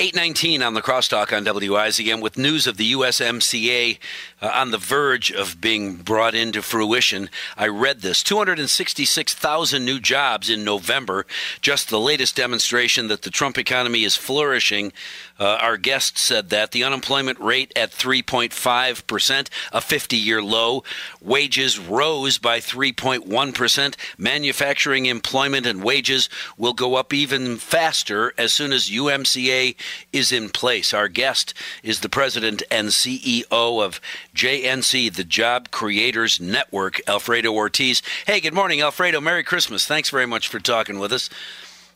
819 on the crosstalk on WIZM with news of the USMCA uh, on the verge of being brought into fruition. I read this 266,000 new jobs in November, just the latest demonstration that the Trump economy is flourishing. Uh, our guest said that the unemployment rate at 3.5%, a 50 year low. Wages rose by 3.1%. Manufacturing employment and wages will go up even faster as soon as USMCA is in place. Our guest is the president and CEO of JCN, the Job Creators Network, Alfredo Ortiz. Hey, good morning, Alfredo. Merry Christmas. Thanks very much for talking with us.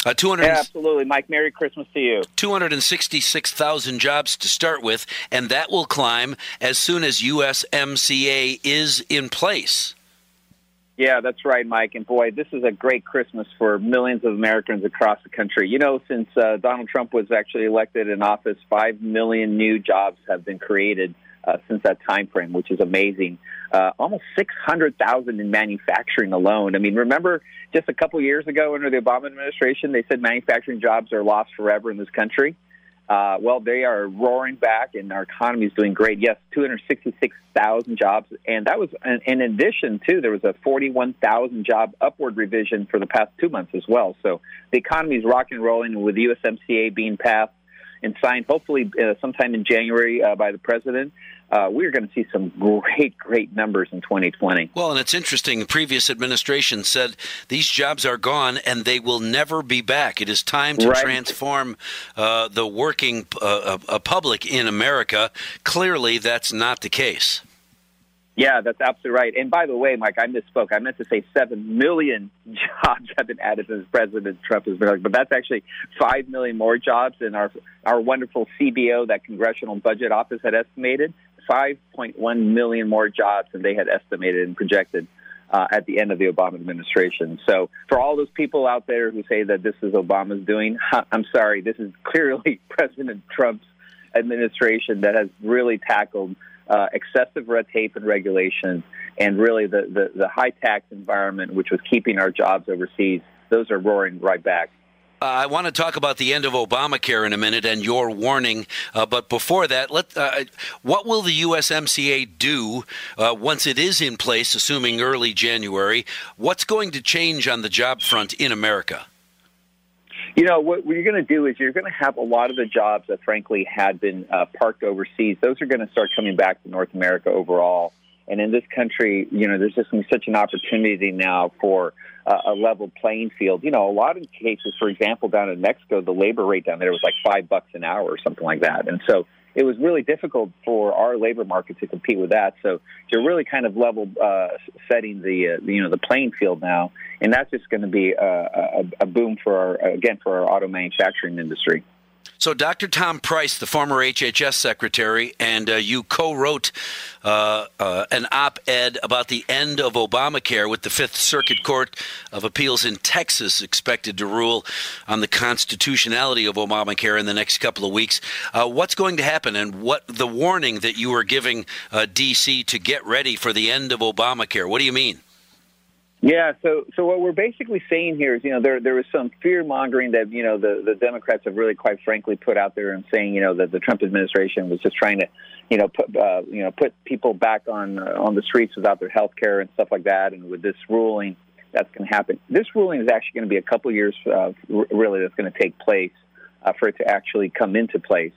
Uh, 200 yeah, absolutely, Mike. Merry Christmas to you. 266,000 jobs to start with, and that will climb as soon as USMCA is in place. Yeah, that's right, Mike. And boy, this is a great Christmas for millions of Americans across the country. You know, since uh, Donald Trump was actually elected in office, five million new jobs have been created uh, since that time frame, which is amazing. Uh, almost 600,000 in manufacturing alone. I mean, remember just a couple years ago under the Obama administration, they said manufacturing jobs are lost forever in this country. Uh, well, they are roaring back, and our economy is doing great. Yes, 266,000 jobs, and that was in addition to there was a 41,000 job upward revision for the past two months as well. So the economy is rocking and rolling with USMCA being passed and signed hopefully uh, sometime in January uh, by the president. Uh, we're going to see some great, great numbers in 2020. Well, and it's interesting. The previous administration said these jobs are gone and they will never be back. It is time to right. transform uh, the working uh, uh, public in America. Clearly, that's not the case. Yeah, that's absolutely right. And by the way, Mike, I misspoke. I meant to say seven million jobs have been added since President Trump has been elected, but that's actually five million more jobs than our our wonderful CBO, that Congressional Budget Office, had estimated. Five point one million more jobs than they had estimated and projected uh, at the end of the Obama administration. So, for all those people out there who say that this is Obama's doing, I'm sorry. This is clearly President Trump's administration that has really tackled uh, excessive red tape and regulation, and really the, the, the high tax environment, which was keeping our jobs overseas, those are roaring right back. Uh, I want to talk about the end of Obamacare in a minute and your warning. Uh, but before that, let uh, what will the USMCA do uh, once it is in place, assuming early January? What's going to change on the job front in America? You know, what, what you're going to do is you're going to have a lot of the jobs that, frankly, had been uh, parked overseas. Those are going to start coming back to North America overall. And in this country, you know, there's just such an opportunity now for uh, a level playing field. You know, a lot of cases, for example, down in Mexico, the labor rate down there was like five bucks an hour or something like that. And so it was really difficult for our labor market to compete with that. So you're really kind of level uh, setting the uh, you know the playing field now, and that's just going to be a, a, a boom for our again for our auto manufacturing industry. So, Dr. Tom Price, the former HHS secretary, and uh, you co wrote uh, uh, an op ed about the end of Obamacare with the Fifth Circuit Court of Appeals in Texas expected to rule on the constitutionality of Obamacare in the next couple of weeks. Uh, what's going to happen, and what the warning that you were giving uh, D.C. to get ready for the end of Obamacare? What do you mean? Yeah, so so what we're basically saying here is, you know, there there was some fear mongering that you know the the Democrats have really, quite frankly, put out there and saying, you know, that the Trump administration was just trying to, you know, put uh, you know put people back on uh, on the streets without their health care and stuff like that, and with this ruling, that's going to happen. This ruling is actually going to be a couple years, uh, really, that's going to take place uh, for it to actually come into place.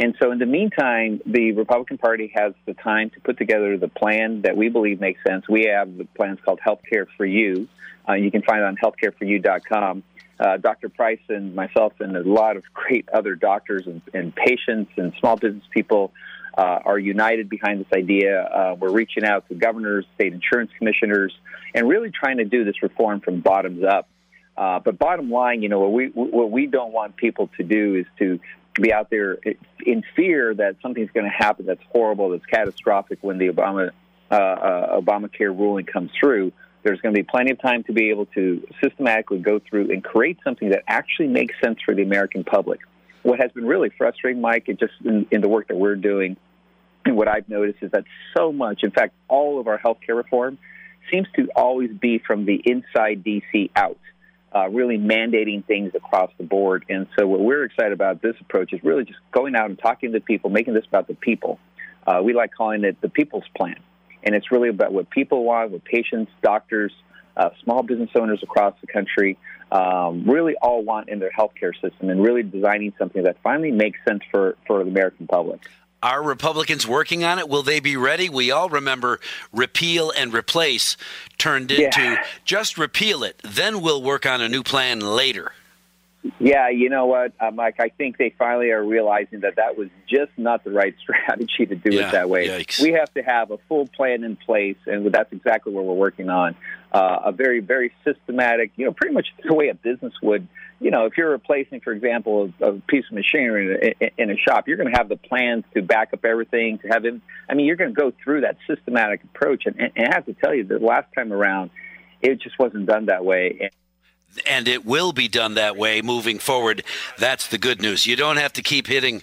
And so, in the meantime, the Republican Party has the time to put together the plan that we believe makes sense. We have the plans called Healthcare for You. Uh, you can find it on healthcareforyou.com. Uh, Dr. Price and myself and a lot of great other doctors and, and patients and small business people uh, are united behind this idea. Uh, we're reaching out to governors, state insurance commissioners, and really trying to do this reform from bottoms up. Uh, but bottom line, you know, what we what we don't want people to do is to be out there in fear that something's going to happen that's horrible, that's catastrophic when the Obama uh, uh, Obamacare ruling comes through. There's going to be plenty of time to be able to systematically go through and create something that actually makes sense for the American public. What has been really frustrating, Mike, and just in, in the work that we're doing, and what I've noticed is that so much, in fact, all of our healthcare reform seems to always be from the inside DC out. Uh, really mandating things across the board. And so, what we're excited about this approach is really just going out and talking to people, making this about the people. Uh, we like calling it the people's plan. And it's really about what people want, what patients, doctors, uh, small business owners across the country um, really all want in their healthcare system and really designing something that finally makes sense for, for the American public. Are Republicans working on it? Will they be ready? We all remember repeal and replace turned into yeah. just repeal it, then we'll work on a new plan later. Yeah, you know what, uh, Mike? I think they finally are realizing that that was just not the right strategy to do yeah, it that way. Yikes. We have to have a full plan in place, and that's exactly what we're working on. Uh, a very, very systematic, you know, pretty much the way a business would. You know, if you're replacing, for example, a, a piece of machinery in a, in a shop, you're going to have the plans to back up everything, to have it. I mean, you're going to go through that systematic approach, and, and I have to tell you, the last time around, it just wasn't done that way and it will be done that way moving forward. That's the good news. You don't have to keep hitting,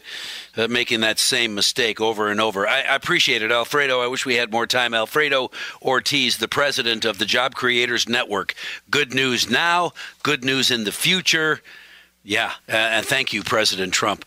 uh, making that same mistake over and over. I, I, appreciate it, Alfredo. I wish we had more time. Alfredo Ortiz, the president of the Job Creators Network. Good news now, good news in the future. Yeah, uh, and thank you, President Trump.